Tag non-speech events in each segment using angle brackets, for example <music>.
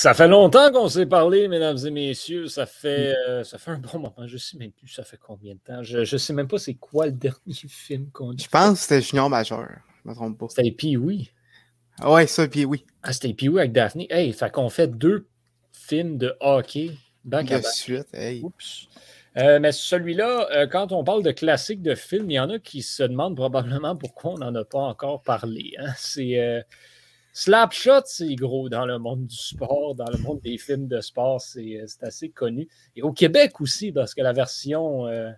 Ça fait longtemps qu'on s'est parlé, mesdames et messieurs. Ça fait, euh, ça fait un bon moment. Je ne sais même plus ça fait combien de temps. Je ne sais même pas c'est quoi le <laughs> dernier film qu'on a Je pense que c'était Junior Majeur. Je me trompe pas. C'était Pee-Wee. Ah ouais, ça, Pee-Wee. Ah, c'était Pee-Wee avec Daphne. Hey, fait qu'on fait deux films de hockey back à back. suite, hey. Oups. Euh, mais celui-là, euh, quand on parle de classique de film, il y en a qui se demandent probablement pourquoi on n'en a pas encore parlé. hein. C'est euh, Slapshot, c'est gros dans le monde du sport, dans le monde des films de sport, c'est euh, assez connu. Et au Québec aussi, parce que la version, euh,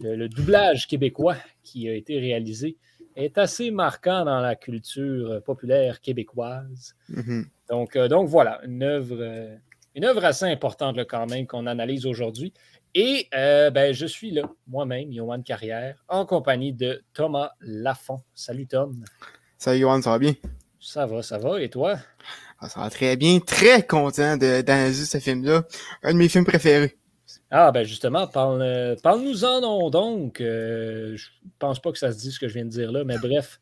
le, le doublage québécois qui a été réalisé est assez marquant dans la culture euh, populaire québécoise. Mhm. Donc, euh, donc voilà, une œuvre, une œuvre assez importante là, quand même qu'on analyse aujourd'hui. Et euh, ben, je suis là, moi-même, Yohan Carrière, en compagnie de Thomas Lafont. Salut Tom. Salut, Yohan, ça va bien? Ça va, ça va. Et toi? Ah, ça va très bien. Très content de- d'analyser ce film-là. Un de mes films préférés. Ah, ben justement, parle, euh, parle-nous-en donc. donc. Euh, je pense pas que ça se dise ce que je viens de dire là, mais bref,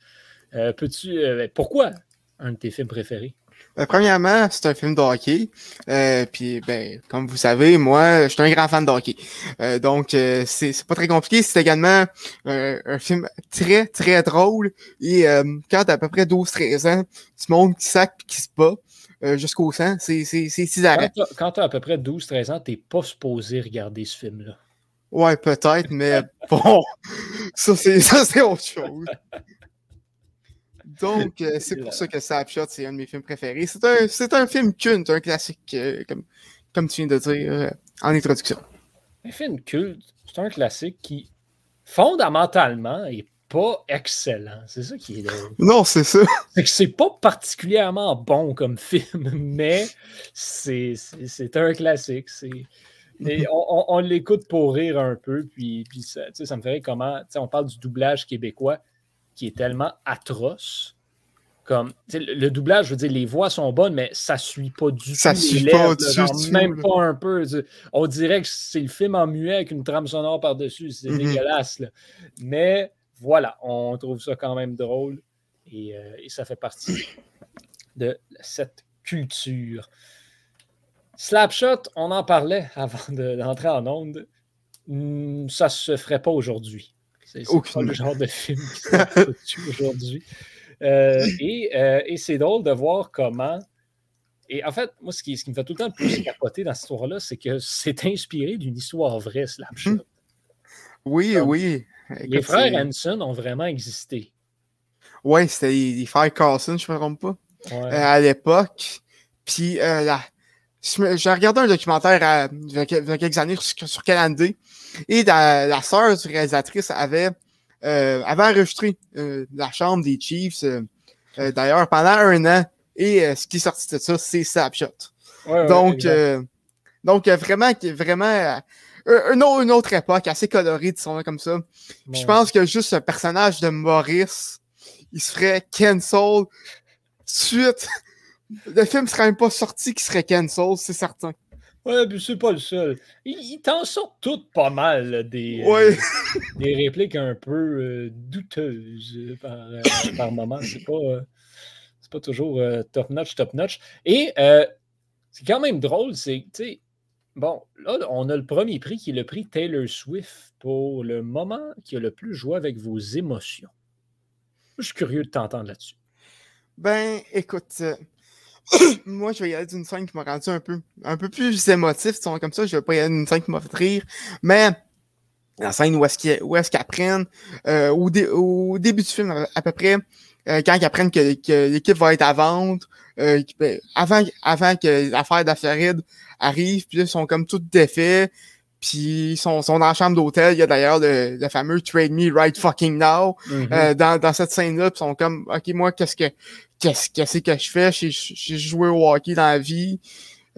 euh, peux-tu. euh, pourquoi un de tes films préférés? Euh, premièrement, c'est un film de hockey. Euh, puis, ben, comme vous savez, moi, je suis un grand fan de hockey. Euh, donc, c'est pas très compliqué. C'est également un film très, très drôle. Et quand t'as à peu près 12-13 ans, du monde qui sac puis qui se bat jusqu'au sang, c'est Quand hilarant. t'as- Quand tu as à peu près 12-13 ans, t'es pas supposé regarder ce film-là. Ouais, peut-être, mais <laughs> bon, ça, c'est ça, c'est autre chose. Donc, euh, c'est pour ça que Snapshot, c'est un de mes films préférés. C'est un, c'est un film culte, un classique, euh, comme, comme tu viens de dire euh, en introduction. Un film culte, c'est un classique qui, fondamentalement, est pas excellent. C'est ça qui est drôle. Non, c'est ça. C'est que c'est pas particulièrement bon comme film, <laughs> mais c'est c'est- c'est un classique. C'est. et on on- on l'écoute pour rire un peu, puis, puis ça, ça me ferait comment. On parle du doublage québécois qui est tellement atroce. Comme, le, le doublage, je veux dire, les voix sont bonnes, mais ça suit pas du Ça tout. suit les pas lèvres, genre, tout, Même là. pas un peu. On dirait que c'est le film en muet avec une trame sonore par-dessus. C'est Mhm. dégueulasse. là. Mais voilà, on trouve ça quand même drôle. Et, euh, et ça fait partie de cette culture. Slapshot, on en parlait <laughs> avant de- d'entrer en onde. Hmm, ça se ferait pas aujourd'hui. C'est pas le genre de film qui <laughs> se aujourd'hui. Euh, et euh, et c'est drôle de voir comment. Et en fait, moi, ce qui, ce qui me fait tout le temps le plus capoter dans cette histoire-là, c'est que c'est inspiré d'une histoire vraie, Slapshot. Oui, Comme- oui. Les frères Hanson ont vraiment existé. Ouais, c'était les, frères Carlson, je me trompe pas, Ouais. euh, à l'époque. Puis, me- j'ai regardé un documentaire à- il y a quelques années sur, sur Calandé. Et la, la sœur du réalisatrice avait, euh, avait enregistré euh, la chambre des Chiefs, euh, euh, d'ailleurs, pendant un an. Et euh, ce qui est sorti de ça, c'est Snapshot. Ouais, donc, euh, donc vraiment, vraiment un- une, autre- une autre époque assez colorée, disons comme ça. Puis je pense que juste le personnage de Maurice, il se ferait cancel suite. Le film serait même pas sorti qu'il serait cancel, c'est certain. Ouais, puis c'est pas le seul. Ils, ils t'en sortent toutes pas mal, là, des, Ouais. euh, <laughs> des répliques un peu euh, douteuses euh, par, <coughs> par moment. C'est pas, euh, c'est pas toujours top-notch, top-notch. Et c'est quand même drôle, c'est, tu sais, bon, là, on a le premier prix qui est le prix Taylor Swift pour le moment qui a le plus joué avec vos émotions. Je suis curieux de t'entendre là-dessus. Ben, écoute, <coughs> moi, je vais y aller d'une scène qui m'a rendu un peu, un peu plus émotif, disons comme ça. Je vais pas y aller d'une scène qui m'a fait rire, mais la scène où est-ce qu'ils qu'ils apprennent, euh, au, dé- au début du film, à, peu près, euh, quand ils apprennent que, l'équipe va être à vendre, euh, ben, avant, avant que l'affaire de la Floride arrive, puis là, ils sont comme tout défaits, puis ils sont, sont dans la chambre d'hôtel. Il y a d'ailleurs le, le fameux Trade Me Right Fucking Now euh, dans, dans cette scène-là, puis ils sont comme, OK, moi, qu'est-ce que qu'est-ce qu'est-ce que je fais? J'ai joué au hockey dans la vie.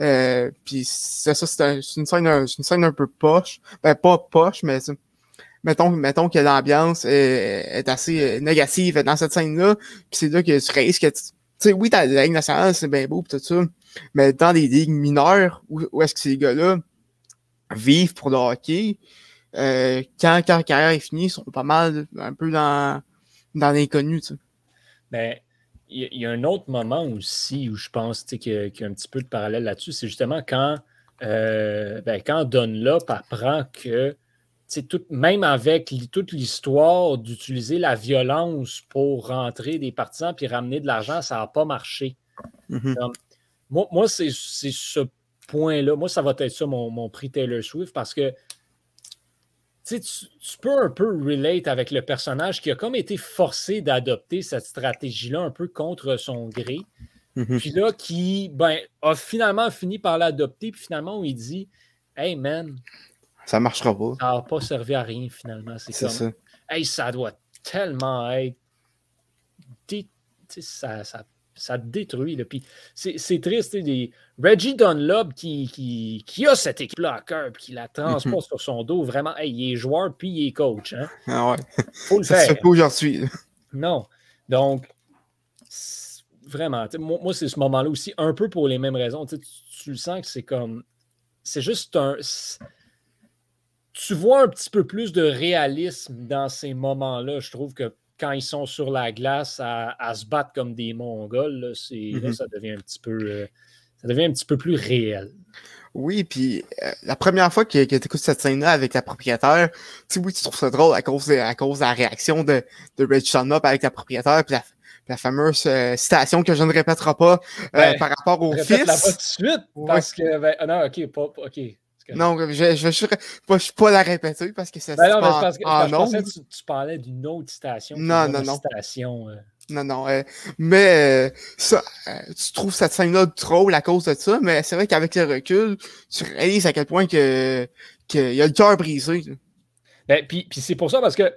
Euh, puis c'est ça, c'est un- c'est une scène, un- c'est une scène un peu poche. Ben, pas poche, mais c'est- mettons, mettons que l'ambiance est, est assez négative dans cette scène-là. Puis c'est là que tu réalises que, tu sais, oui, dans la Ligue nationale, c'est bien beau pis tout ça, mais dans les ligues mineures, où, où est-ce que ces gars-là vivent pour le hockey, euh, quand, quand la carrière est finie, ils sont pas mal un peu dans, dans l'inconnu. Ben, il y, a un autre moment aussi où je pense qu'il y, a un petit peu de parallèle là-dessus. C'est justement quand, euh, ben, quand Dunlop apprend que, tout, même avec toute l'histoire d'utiliser la violence pour rentrer des partisans puis ramener de l'argent, ça n'a pas marché. Mm-hmm. moi, moi c'est ce point-là. Moi, ça va être ça mon, mon prix Taylor Swift parce que tu, tu, peux un peu relate avec le personnage qui a comme été forcé d'adopter cette stratégie-là un peu contre son gré. Mm-hmm. Puis là, qui ben, a finalement fini par l'adopter. Puis finalement, où il dit Hey man, ça marchera pas. Ça n'a pas servi à rien finalement. C'est ça. Hey, ça doit tellement être. Ça, ça ça détruit. Là. Puis c'est triste. Des... Reggie Dunlop qui, qui, qui a cette équipe-là à cœur qui la transpose sur son dos, vraiment, il est joueur puis il est coach. Hein? <laughs> Ah ouais. Faut le ça faire. Se fait pas aujourd'hui. Non. Donc, vraiment, moi, moi c'est ce moment-là aussi, un peu pour les mêmes raisons. Tu, tu le sens que c'est comme. C'est juste un. Tu vois un petit peu plus de réalisme dans ces moments-là. Je trouve que quand ils sont sur la glace à, se battre comme des Mongols, là, mm-hmm. ça devient un petit peu. Euh, ça devient un petit peu plus réel. Oui, puis euh, la première fois que, que tu écoutes cette scène-là avec la propriétaire, tu oui, tu trouves ça drôle à cause de, à cause de la réaction de, de Rich Up avec la propriétaire, puis la, fameuse euh, citation que je ne répéterai pas ben, par rapport au fils. Pas tout de suite, parce que, ben, ah non, ok, pas, ok, non, je ne je, je, pas la répéter parce que ça ben non, mais parce que, je tu, parlais d'une autre station. Non, non, non. Station, euh. Non, non. Euh, mais euh, ça, tu trouves cette scène-là drôle à cause de ça, mais c'est vrai qu'avec le recul, tu réalises à quel point que qu'il y a le cœur brisé. Ben, puis, puis c'est pour ça parce que,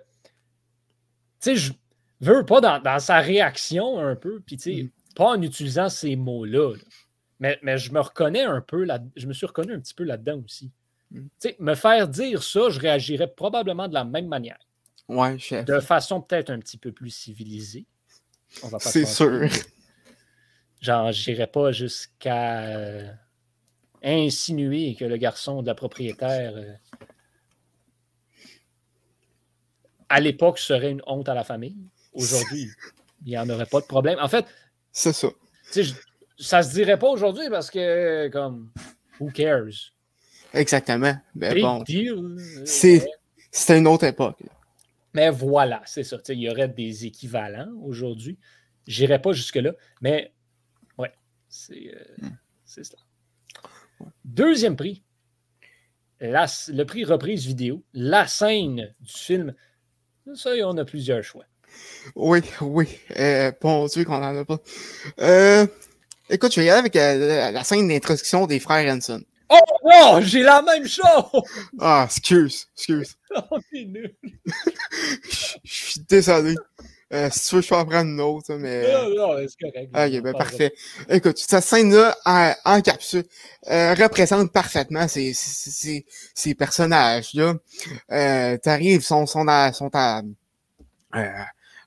tu sais, je veux pas dans, dans, sa réaction un peu, puis tu sais, mm. pas en utilisant ces mots-là. là mais, je me reconnais un peu là, je me suis reconnu un petit peu là-dedans aussi. Hmm. Me faire dire ça, je réagirais probablement de la même manière. Ouais, chef. De façon peut-être un petit peu plus civilisée. C'est sûr. Genre, j'irais pas jusqu'à euh, insinuer que le garçon de la propriétaire euh, à l'époque serait une honte à la famille. Aujourd'hui, <laughs> il n'y en aurait pas de problème. En fait, c'est ça. Je, ça se dirait pas aujourd'hui parce que, comme, who cares? Exactement. Ben, bon, c'est une autre époque. Mais voilà, c'est ça. Il y aurait des équivalents aujourd'hui. J'irai pas jusque-là, mais ouais, c'est euh, hmm. ça. Deuxième prix, le prix reprise vidéo, la scène du film. Ça, on a plusieurs choix. Oui, oui. Euh, bon Dieu qu'on en a pas. Euh, Écoute, je vais y aller avec euh, la scène d'introduction des frères Hanson. Oh non, j'ai la même chose! Ah, excuse, excuse. <laughs> Oh, t'es nul. Je suis désolé. Euh, si tu veux, je peux en prendre une autre, mais. Non, non, c'est correct. Ok, ben parfait. Écoute, cette scène-là, en, capsule, euh, représente parfaitement ces, ces, ces personnages-là. Euh, T'arrives, sont, sont à, sont à, euh,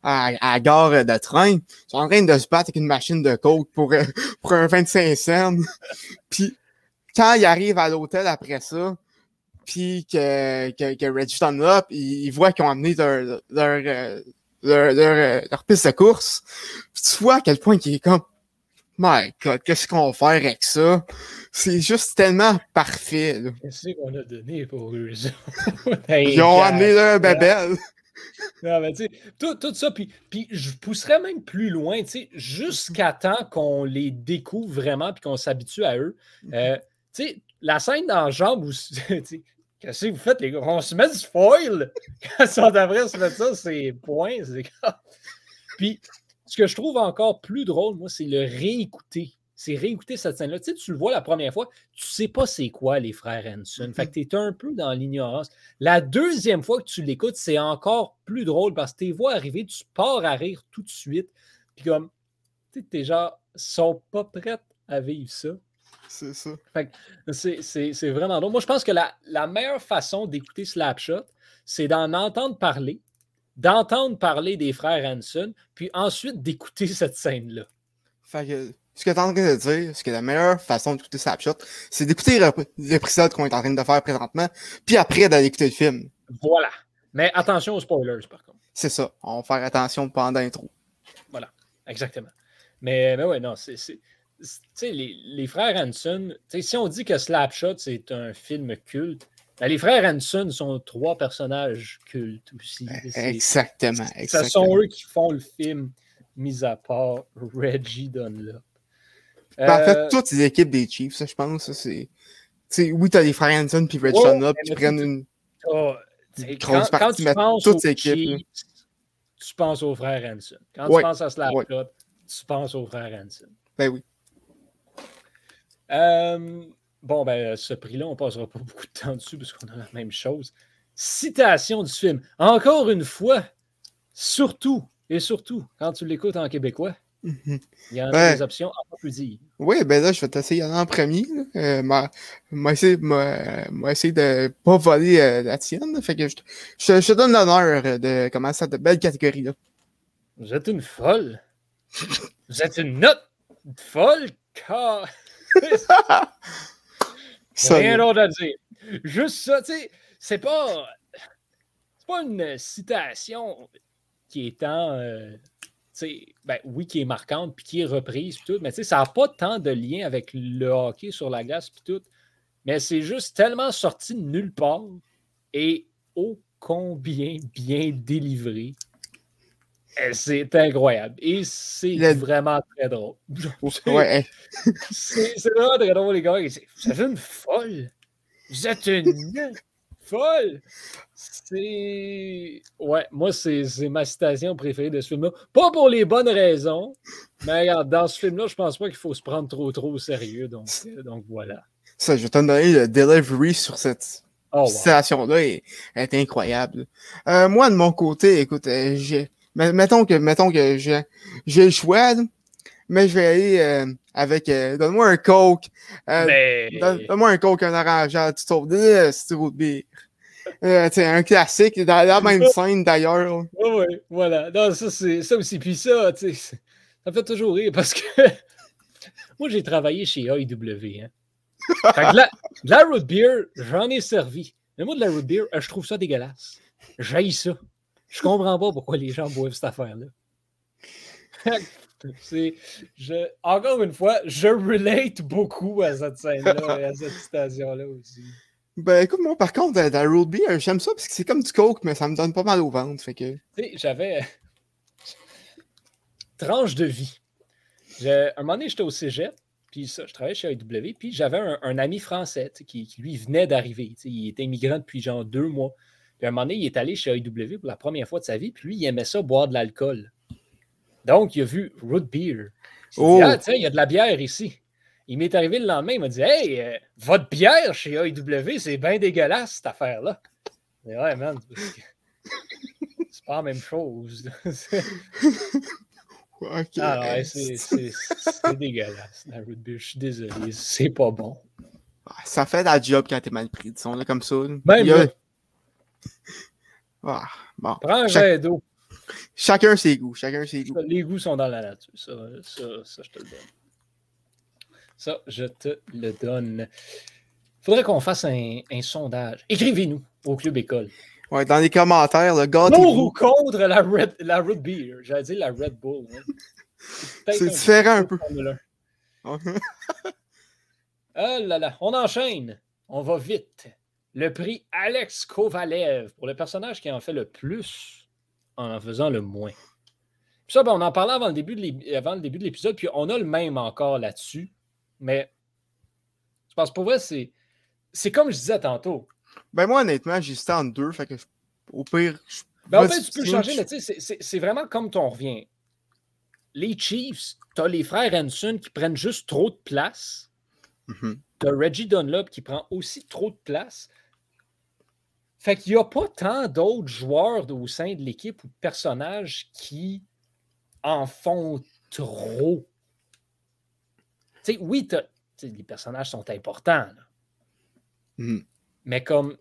à, la gare de train. Ils sont en train de se battre avec une machine de coke pour, euh, <laughs> pour un 25 cents. <laughs> puis quand ils arrivent à l'hôtel après ça, puis que, que, que Reggie Dunlop, ils, voient qu'ils ont amené leur, leur, euh, leur, leur, leur, piste de course. Puis tu vois à quel point il est comme My God, qu'est-ce qu'on va faire avec ça? C'est juste tellement parfait. Qu'est-ce qu'on a donné pour eux? <laughs> Ils ont amené leur babel non, mais tu sais, tout, tout, ça, puis, puis je pousserais même plus loin, tu sais, jusqu'à temps qu'on les découvre vraiment puis qu'on s'habitue à eux. Euh, tu sais, la scène dans la jambe où, <laughs> qu'est-ce que vous faites, les gars? On se met du foil! <laughs> Quand sont après se mettre ça, c'est point, c'est Puis, ce que je trouve encore plus drôle, moi, c'est le réécouter c'est réécouter cette scène-là. Tu sais, tu le vois la première fois, tu ne sais pas c'est quoi les frères Hanson. Fait que tu es un peu dans l'ignorance. La deuxième fois que tu l'écoutes, c'est encore plus drôle parce que tes voix arriver, tu pars à rire tout de suite. Puis comme, tu sais, tes gens sont pas prêts à vivre ça. C'est ça. c'est vraiment drôle. Moi, je pense que la, la meilleure façon d'écouter Slapshot, c'est d'en entendre parler, d'entendre parler des frères Hanson, puis ensuite d'écouter cette scène-là. Fait que ce que tu es en train de dire, c'est que la meilleure façon d'écouter Snapshot, c'est d'écouter l'épisode qu'on est en train de faire présentement, puis après d'aller écouter le film. Voilà. Mais attention aux spoilers, par contre. C'est ça. On va faire attention pendant l'intro. Voilà. Exactement. Mais, mais ouais, non, c'est. Les, les frères Hanson, si on dit que Slapshot, c'est un film culte, ben, les frères Hanson sont trois personnages cultes aussi. Exactement, exactement. Ce sont eux qui font le film, mis à part Reggie Dunlop. Ben, en fait, euh, toutes les équipes des Chiefs, ça, je pense, c'est. oui, t'as les frères Hanson puis Reggie Dunlop qui prennent une, grosse partie, mais toutes les équipes. tu penses aux frères Hanson. Quand tu penses à Slapshot, tu penses aux frères Hanson. Ben oui. Euh, bon, ben, ce prix-là, on ne passera pas <laughs> beaucoup de temps dessus parce qu'on a la même chose. Citation du film. Encore une fois, surtout et surtout quand tu l'écoutes en québécois, mhm. il y a ben, des options à plus dire. Oui, ben là, je vais t'essayer en premier. Euh, essayer, essayer de ne pas voler euh, la tienne. Fait que je, je, te donne l'honneur de commencer cette belle catégorie-là. Vous êtes une folle. Vous êtes une note folle, car. <laughs> Rien d'autre à dire. Juste ça, tu sais, c'est pas. C'est pas une citation qui est tant. Euh, ben, oui, qui est marquante, puis qui est reprise, tout, mais ça n'a pas tant de lien avec le hockey sur la glace, puis tout. Mais c'est juste tellement sorti de nulle part et ô combien bien délivré c'est incroyable. Et c'est vraiment très drôle. Ouais. <laughs> c'est vraiment très drôle, les gars. Vous êtes une folle. Vous êtes une folle. C'est. Ouais, moi, c'est ma citation préférée de ce film-là. Pas pour les bonnes raisons, mais regarde, dans ce film-là, je pense pas qu'il faut se prendre trop, trop au sérieux. Donc, euh, donc voilà. Ça, je vais te donner le delivery sur cette oh, citation-là. Elle est incroyable. Euh, moi, de mon côté, écoute, euh, j'ai mettons que, mettons que j'ai, le choix, mais je vais aller avec. Donne-moi un Coke. Euh, donne-moi un Coke, un orange, tu sauves des sirop de bière. C'est un classique, dans la même scène d'ailleurs. Oui, oui, voilà. Non, ça, c'est ça aussi. Puis ça, ça me fait toujours rire parce que <laughs> moi, j'ai travaillé chez AEW. Hein. Fait la, la root beer, j'en ai servi. Mais moi, de la root beer, je trouve ça dégueulasse. J'haïs ça. Je comprends pas pourquoi les gens boivent cette affaire-là. <laughs> je, encore une fois, je relate beaucoup à cette scène-là et à cette citation-là aussi. Ben écoute, moi par contre, dans, dans Road Beer, j'aime ça parce que c'est comme du coke, mais ça me donne pas mal au ventre. Fait que... Tu sais, j'avais. <laughs> Tranche de vie. Un moment donné, j'étais au cégep, puis ça, je travaillais chez AEW, puis j'avais un, ami français qui, qui, lui venait d'arriver. Il était immigrant depuis genre deux mois. Puis à un moment donné, il est allé chez AEW pour la première fois de sa vie, puis lui, il aimait ça, boire de l'alcool. Donc, il a vu root beer. Il oh. dit, ah, tiens, il y a de la bière ici. Il m'est arrivé le lendemain, il m'a dit Hey, euh, votre bière chez AEW, c'est bien dégueulasse, cette affaire-là. Mais ouais, man, c'est <laughs> pas la même chose. <laughs> ah, ouais, c'est dégueulasse, la root beer. Je suis désolé, c'est pas bon. Ça fait la job quand t'es mal pris, disons, là, comme ça. Même ah, bon. Prends un jet d'eau. Chacun ses goûts. Chacun ses goûts. Les goûts sont dans la nature. Ça, ça, ça je te le donne. Ça, je te le donne. Il faudrait qu'on fasse un, un sondage. Écrivez-nous au Club École. Ouais, dans les commentaires, le gars. Pour ou contre la Red, la Red Beer. J'allais dire la Red Bull. C'est différent un peu. ah <laughs> là là, on enchaîne. On va vite le prix Alex Kovalev pour le personnage qui en fait le plus en en faisant le moins. Puis ça, ben, on en parlait avant le début de l'épisode, puis on a le même encore là-dessus. Mais je pense pour vrai, c'est, c'est comme je disais tantôt. Ben moi, honnêtement, j'hésitais en deux. Fait que au pire. Ben, en fait, tu peux changer, mais tu sais, c'est, vraiment comme ton revient. Les Chiefs, tu as les frères Hanson qui prennent juste trop de place. Mm-hmm. Tu as Reggie Dunlop qui prend aussi trop de place. Fait qu'il n'y a pas tant d'autres joueurs au sein de l'équipe ou de personnages qui en font trop. Oui, les personnages sont importants. Hmm. Mais comme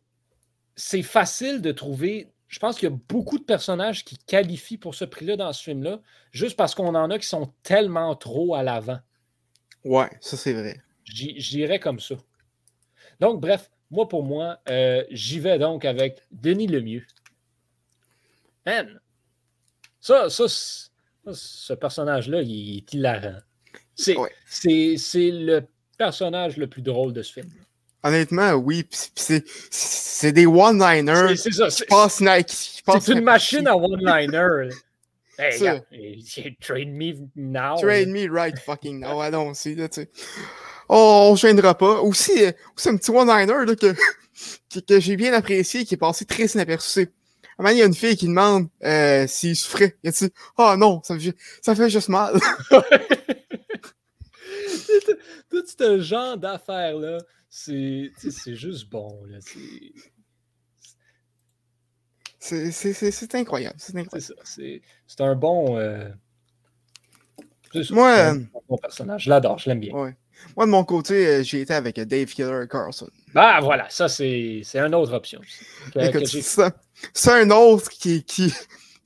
c'est facile de trouver. Je pense qu'il y a beaucoup de personnages qui qualifient pour ce prix-là dans ce film-là, juste parce qu'on en a qui sont tellement trop à l'avant. Ouais, ça c'est vrai. J'irais comme ça. Donc, bref, moi, pour moi, euh, j'y vais donc avec Denis Lemieux. Man, ça, ça, Ce personnage-là, il est hilarant. C'est Ouais. c'est- c'est le personnage le plus drôle de ce film. Honnêtement, oui. c'est- c'est- C'est des one-liners. C'est c'est ça. C'est c'est une machine à one-liner. <laughs> Hey, regarde, trade me now. Trade me right fucking now. Allons-y, là, tu sais. Oh, on ne gênera pas. Aussi, euh, aussi un petit one-liner que, <laughs> que, que j'ai bien apprécié, qui est passé très inaperçu. À un moment, il y a une fille qui demande euh, s'il souffrait. Il dit Ah non, ça, me ça fait juste mal. <laughs> tout, ce genre d'affaires-là, c'est juste bon. là. C'est C'est- incroyable. C'est incroyable. un bon. euh, Moi, un euh, bon personnage. Je l'adore, je l'aime bien. Ouais. Moi, de mon côté, euh, j'ai été avec Dave Killer Carlson. Bah voilà, ça c'est une autre option. que- Écoute, c'est un autre qui, qui,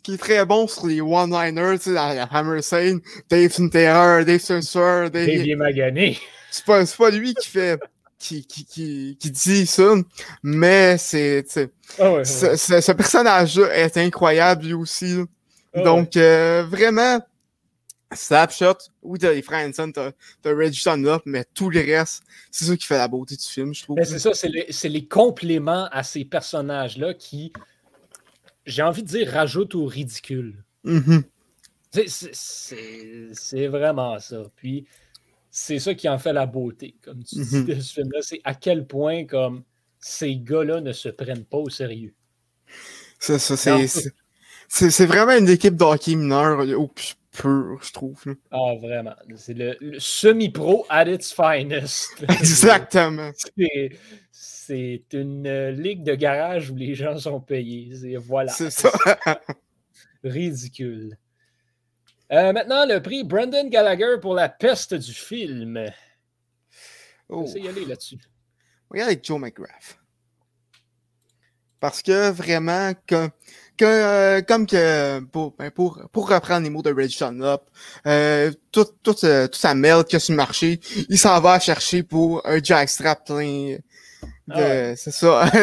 qui est très bon sur les one-liners, tu sais, la, la. Dave c'est une terreur, Dave c'est un sueur, Dave. Dave est magané. C'est pas, c'est pas lui qui fait. Qui, qui, qui, qui dit ça, mais c'est. Ah ouais, Ce, ouais. ce- ce personnage-là est incroyable lui aussi. Ah ouais. Donc, euh, vraiment, Snapshot, oui, t'as les frères Hanson, t'as t'as Reggie Dunlop, mais tout le reste, c'est ça qui fait la beauté du film, je trouve. Ben, c'est ça, c'est les, c'est les compléments à ces personnages-là qui, j'ai envie de dire, rajoutent au ridicule. Mhm. C'est- vraiment ça. Puis, c'est ça qui en fait la beauté, comme tu dis Mhm. de ce film-là. C'est à quel point comme ces gars-là ne se prennent pas au sérieux. C'est ça, c'est- vraiment une équipe de hockey mineur au plus pur, je trouve. là. Ah, vraiment. C'est le, le semi-pro at its finest. <laughs> Exactement. C'est- C'est une euh, ligue de garage où les gens sont payés. C'est- Voilà. C'est ça. <laughs> Ridicule. Euh, maintenant, le prix Brendan Gallagher pour la peste du film. Oh. Y aller là-dessus. Regarde avec Joe McGrath. Parce que vraiment, que, que, euh, comme que pour, ben, pour, pour reprendre les mots de Reggie Dunlop, euh, tout, tout, euh, toute sa merde qu'il y a sur le marché, il s'en va chercher pour un jackstrap plein de. Ah ouais. C'est ça. <laughs>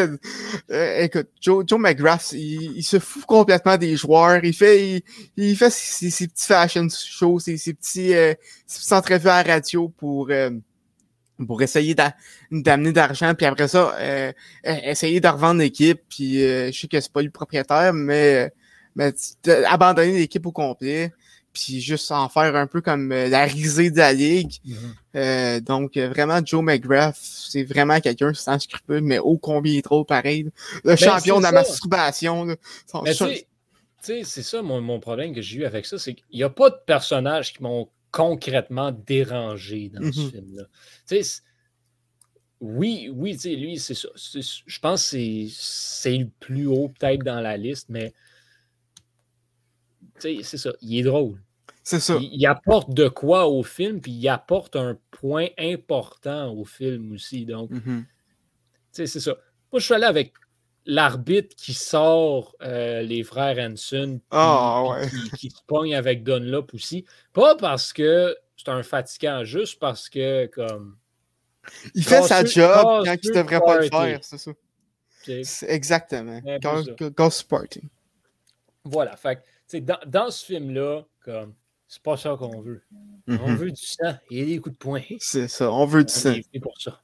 Euh, écoute, Joe, Joe McGrath, il, il se fout complètement des joueurs. Il fait, il, il fait ses, ses petits fashion shows, ses, ses petits, euh, ses petites entrevues à la radio pour, euh, pour essayer d'a- d'amener d'argent, puis après ça, euh, euh, essayer de revendre l'équipe, puis euh, je sais que c'est pas lui le propriétaire, mais, mais abandonner l'équipe au complet, puis juste en faire un peu comme euh, la risée de la ligue. Euh, donc, euh, vraiment, Joe McGrath, c'est vraiment quelqu'un sans scrupule, mais ô combien il est trop pareil. Le champion de la ça. masturbation. Là. Son sais- tu sais, c'est ça mon, mon problème que j'ai eu avec ça, c'est qu'il n'y a pas de personnages qui m'ont concrètement dérangé dans ce Mhm. film-là. Tu sais, c'est- oui, oui, tu sais, lui, c'est ça. Je pense que c'est- le plus haut peut-être dans la liste, mais tu sais, c'est ça. Il est drôle. C'est ça. Il, il apporte de quoi au film, puis il apporte un point important au film aussi. Donc, tu sais, c'est ça. Moi, je suis allé avec l'arbitre qui sort euh, les frères Hanson, Ah, ouais. qui, qui se pogne avec Dunlop aussi. Pas parce que c'est un fatigant, juste parce que, comme, Il fait sa job quand il casseux devrait pas le faire, c'est ça. C'est exactement. Go- Party. voilà. Fait dans, dans ce film-là, comme, c'est pas ça qu'on veut. On Mhm. veut du sang et des coups de poing. C'est ça. On veut du On sang. est fait pour ça.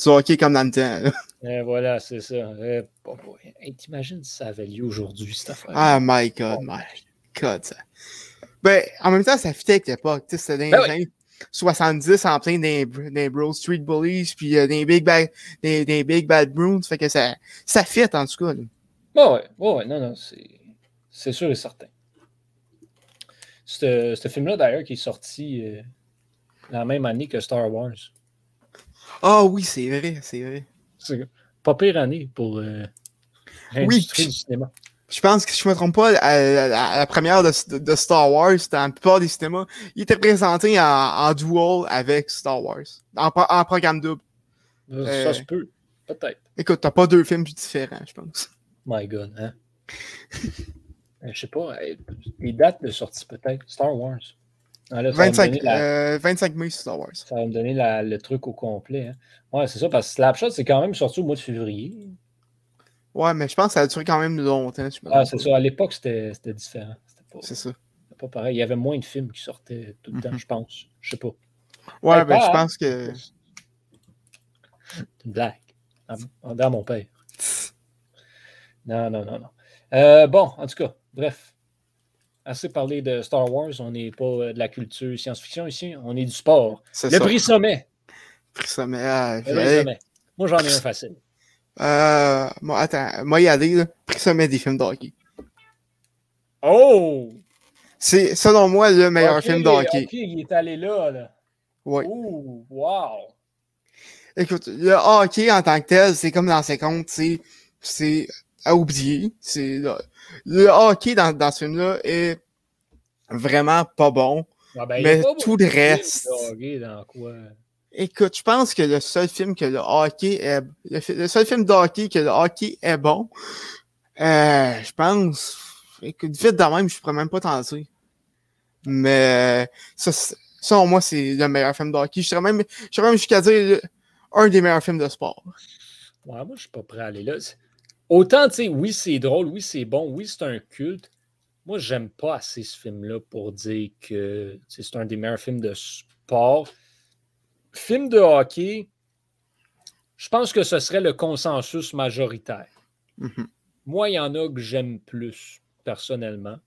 Du hockey comme dans le temps. <laughs> Et voilà, c'est ça. Euh, bon, bon, hey, T'imagines si ça avait lieu aujourd'hui, cette affaire. Ah, my God, my God. Ça. Ben, en même temps, ça fitait avec l'époque. C'était dans les Ben oui. années 70 en plein des, des Bro Street Bullies, puis euh, des Big Bad, des, des Big Bad Bruins. Fait que ça, ça fit en tout cas. là. Ouais, ouais, ouais, non, non, c'est, sûr et certain. Ce ce film-là, d'ailleurs, qui est sorti euh, la même année que Star Wars. Ah oui, c'est vrai, c'est vrai. C'est pas pire année pour euh, l'industrie du cinéma. Je pense que si je me trompe pas, à, la première de, de Star Wars, dans la plupart des cinémas, il était présenté en, en duel avec Star Wars. En programme double. Ça Euh, se peut, peut-être. Écoute, t'as pas deux films différents, je pense. My God, hein? <laughs> Euh, Je sais pas, euh, les dates de sortie peut-être. Star Wars. Ah, là, ça va me 25, donner la- euh, 25 mai Star Wars. Ça va me donner la- le truc au complet. hein. Ouais, c'est ça, parce que Slapshot, c'est quand même sorti au mois de février. Ouais, mais je pense que ça a duré quand même longtemps. je Ah, c'est ça. À l'époque, c'était différent. C'est ça. c'était pas pareil. Il y avait moins de films qui sortaient tout le temps, Mhm. je pense. Je sais pas. Ouais, Hey, ben, je pense que. C'est une blague. Dans mon père. <laughs> Non, non, non, non. Euh, bon, en tout cas, bref. Assez parlé de Star Wars. On n'est pas euh, de la culture science-fiction ici. On est du sport. Le ça. prix sommet. Prix sommet. ah, Le prix sommet. Moi, j'en ai un facile. Euh, moi, attends, moi y aller, là. Prix sommet des films de hockey. Oh! C'est, selon moi, le meilleur film de hockey. ok, il est allé là, là. Ouais. Ouh, wow! Écoute, le hockey en tant que tel, c'est comme dans ses comptes, c'est, c'est à oublier. C'est, le, hockey dans, dans ce film-là est vraiment pas bon. Ah ben, Mais pas tout le reste- de dans quoi? Écoute, je pense que le seul film que le hockey est, le, seul film de hockey que le hockey est bon, euh, je pense, écoute, vite de même, je pourrais même pas t'en dire. Mais, ça, selon moi, c'est le meilleur film de hockey. Je serais même, je serais même jusqu'à dire un des meilleurs films de sport. Ouais, moi, je suis pas prêt à aller là. C'est- Autant, tu sais, oui, c'est drôle, oui, c'est bon, oui, c'est un culte. Moi, j'aime pas assez ce film-là pour dire que c'est un des meilleurs films de sport. Film de hockey, je pense que ce serait le consensus majoritaire. Mhm. Moi, il y en a que j'aime plus, personnellement.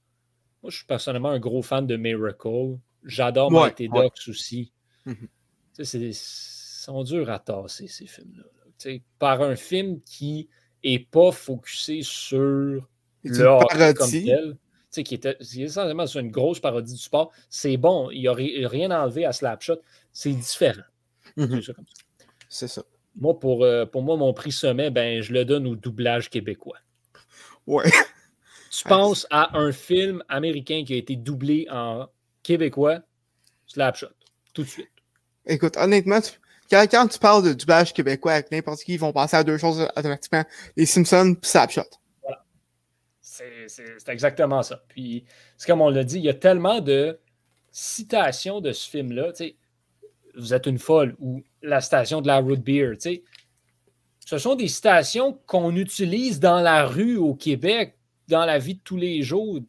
Moi, je suis personnellement un gros fan de Miracle. J'adore Ouais, Mighty ouais. Ducks aussi. C'est des- ils sont durs à tasser, ces films-là. Par un film qui n'est pas focusé sur C'est le une hockey comme tel, tu sais, qui était essentiellement une grosse parodie du sport. C'est bon, il n'y a ri- rien enlevé à Slapshot. C'est différent. Mhm. C'est ça. C'est. Moi, pour, euh, pour moi, mon prix sommet, ben, je le donne au doublage québécois. Ouais. Tu penses à un film américain qui a été doublé en québécois, Slapshot, tout de suite. Écoute, honnêtement, tu- quand, quand tu parles de doublage québécois avec n'importe qui, ils vont penser à deux choses automatiquement. Les Simpsons pis Snapshot. C'est c'est- exactement ça. Puis, c'est comme on l'a dit, il y a tellement de citations de ce film-là. tu sais, Vous êtes une folle ou la station de la root beer. Ce sont des citations qu'on utilise dans la rue au Québec, dans la vie de tous les jours.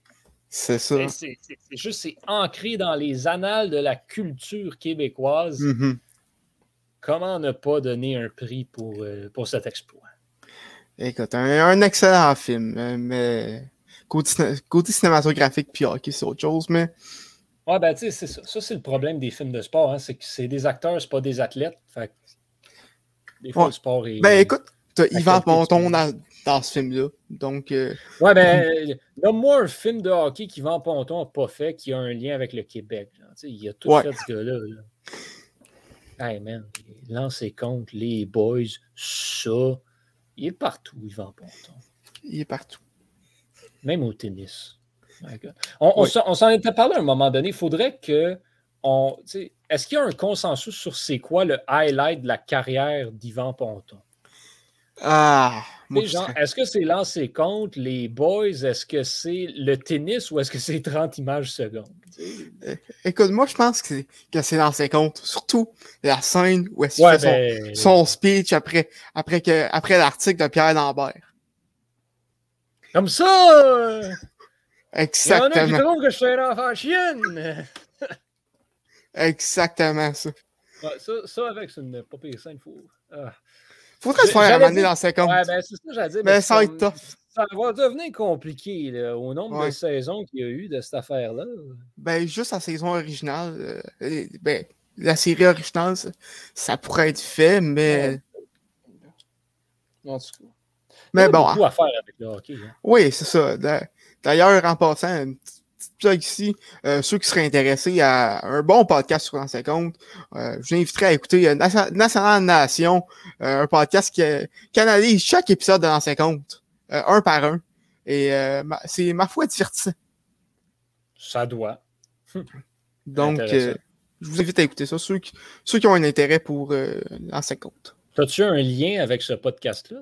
C'est ça. C'est- juste, c'est ancré dans les annales de la culture québécoise. Mhm. Comment ne pas donner un prix pour, euh, pour cet exploit? Écoute, un, un excellent film, euh, mais côté, ciné- côté cinématographique puis hockey, c'est autre chose, mais Ouais, ben, tu sais, c'est ça. Ça, c'est le problème des films de sport. hein, c'est que c'est des acteurs, c'est pas des athlètes. Fait des fois, Ouais. le sport est. ben écoute, t'as Yvan Ponton dans, dans ce film-là, donc euh, Ouais, ben, <laughs> euh, nomme-moi un film de hockey qu'Yvan Ponton n'a pas fait qui a un lien avec le Québec. il a tout Ouais. fait, ce gars-là. là. Hey, man, lancer compte, les boys, ça. Il est partout, Yvan Ponton. il est partout. Même au tennis. On, on Oui. s'en- était parlé à un moment donné. Il faudrait que. Est-ce qu'il y a un consensus sur c'est quoi le highlight de la carrière d'Yvan Ponton? Ah, Est-ce que c'est lancer compte, les boys? Est-ce que c'est le tennis ou est-ce que c'est <laughs> 30 images secondes? Écoute, moi je pense que c'est, ses comptes, surtout la scène où est-ce qu'il Ouais, fait ben, son, son speech après, après, que, après l'article de Pierre Lambert. Comme ça! euh, Il y en a qui Exactement, trouvent que je suis un enfant chienne! exactement ça. Ouais, ça, ça, avec, c'est une pas pire scène. Faut... Ah. Faudrait se faire J'allais amener dire- dans ses comptes. Ouais, ben, c'est ça que j'allais dire. mais mais ça va être tough. Ça va devenir compliqué là, au nombre Ouais. de saisons qu'il y a eu de cette affaire-là. Ben, juste la saison originale, euh, ben, la série originale, ça, ça pourrait être fait, mais, En tout cas. mais Il y a bon, beaucoup à faire avec le hockey. hein. Oui, c'est ça. D'a- D'ailleurs, en passant, une petite plug ici, euh, ceux qui seraient intéressés à un bon podcast sur Ancien Compte, euh, je vous inviterai à écouter euh, Nation- National Nation, euh, un podcast qui, qui analyse chaque épisode de l'Ancien Compte, euh, un par un. Et c'est ma foi divertissant. Ça doit. <laughs> Donc, je vous invite à écouter ça, ceux qui, ceux qui ont un intérêt pour euh, l'Ancien Compte. As-tu un lien avec ce podcast-là?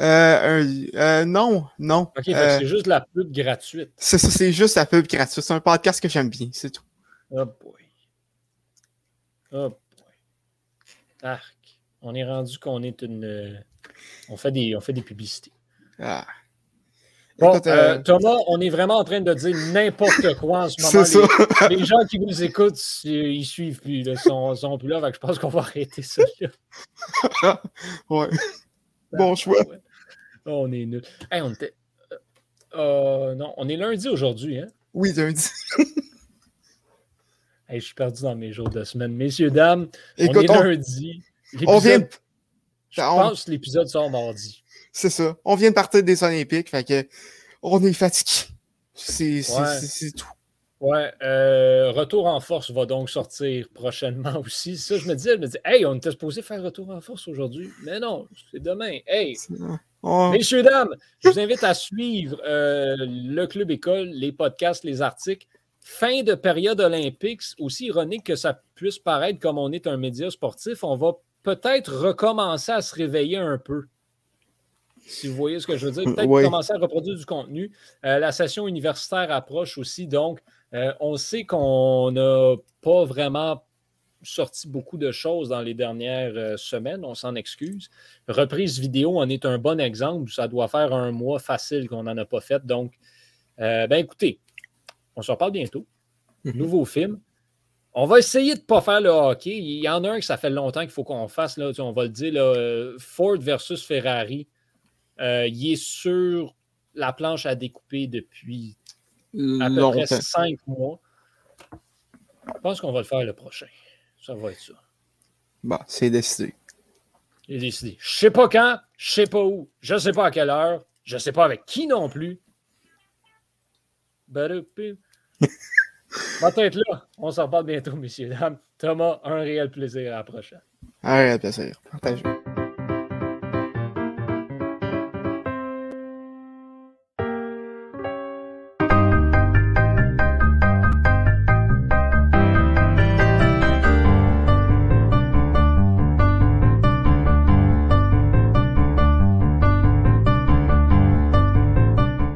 Euh, euh, non, non. Ok, Euh, c'est juste la pub gratuite. c'est ça, c'est juste la pub gratuite. C'est un podcast que j'aime bien, c'est tout. Oh boy. Oh boy. Arc. On est rendu qu'on est une. euh, On fait des, on fait des publicités. Ah. Bon, Écoute, euh, Thomas, on est vraiment en train de dire n'importe quoi en ce <laughs> C'est moment. ça. Les, les gens qui nous écoutent, ils ils suivent plus, là, sont, sont plus là. Je pense qu'on va arrêter ça. là. <laughs> Ouais. Bon choix. Ouais. Oh, on est nul. Hey, on était. euh, euh, non, on est lundi aujourd'hui. Hein? Oui, lundi. <laughs> Hey, je suis perdu dans mes jours de semaine. Messieurs, dames, on est lundi. on vient. Je on- pense que l'épisode sort mardi. C'est ça. On vient de partir des Olympiques, fait que on est fatigué. Ouais. c'est tout. Ouais, euh, Retour en force va donc sortir prochainement <laughs> aussi. Ça, je me disais, je me disais, hey, on était supposé faire Retour en force aujourd'hui. Mais non, c'est demain. Hey, on- Messieurs, dames, je vous invite à suivre euh, le Club École, les podcasts, les articles. Fin de période olympique, aussi ironique que ça puisse paraître comme on est un média sportif, on va peut-être recommencer à se réveiller un peu. Si vous voyez ce que je veux dire, peut-être Oui. commencer à reproduire du contenu. Euh, la session universitaire approche aussi, donc euh, on sait qu'on n'a pas vraiment sorti beaucoup de choses dans les dernières euh, semaines, on s'en excuse. Reprise vidéo en est un bon exemple. Ça doit faire un mois facile qu'on n'en a pas fait. Donc, euh, ben écoutez, on se reparle bientôt. Mhm. Nouveau film. On va essayer de ne pas faire le hockey. Il y en a un que ça fait longtemps qu'il faut qu'on fasse. Là, on va le dire, là, Ford versus Ferrari. Euh, il est sur la planche à découper depuis à peu près cinq mois. Je pense qu'on va le faire le prochain. Ça va être ça. Bon, c'est décidé. J'ai décidé. Je sais pas quand, je sais pas où, je sais pas à quelle heure, je sais pas avec qui non plus. <laughs> Va être là. On s'en reparle bientôt, messieurs dames. Thomas, un réel plaisir. À la prochaine. Arrête, plaisir. Partagez.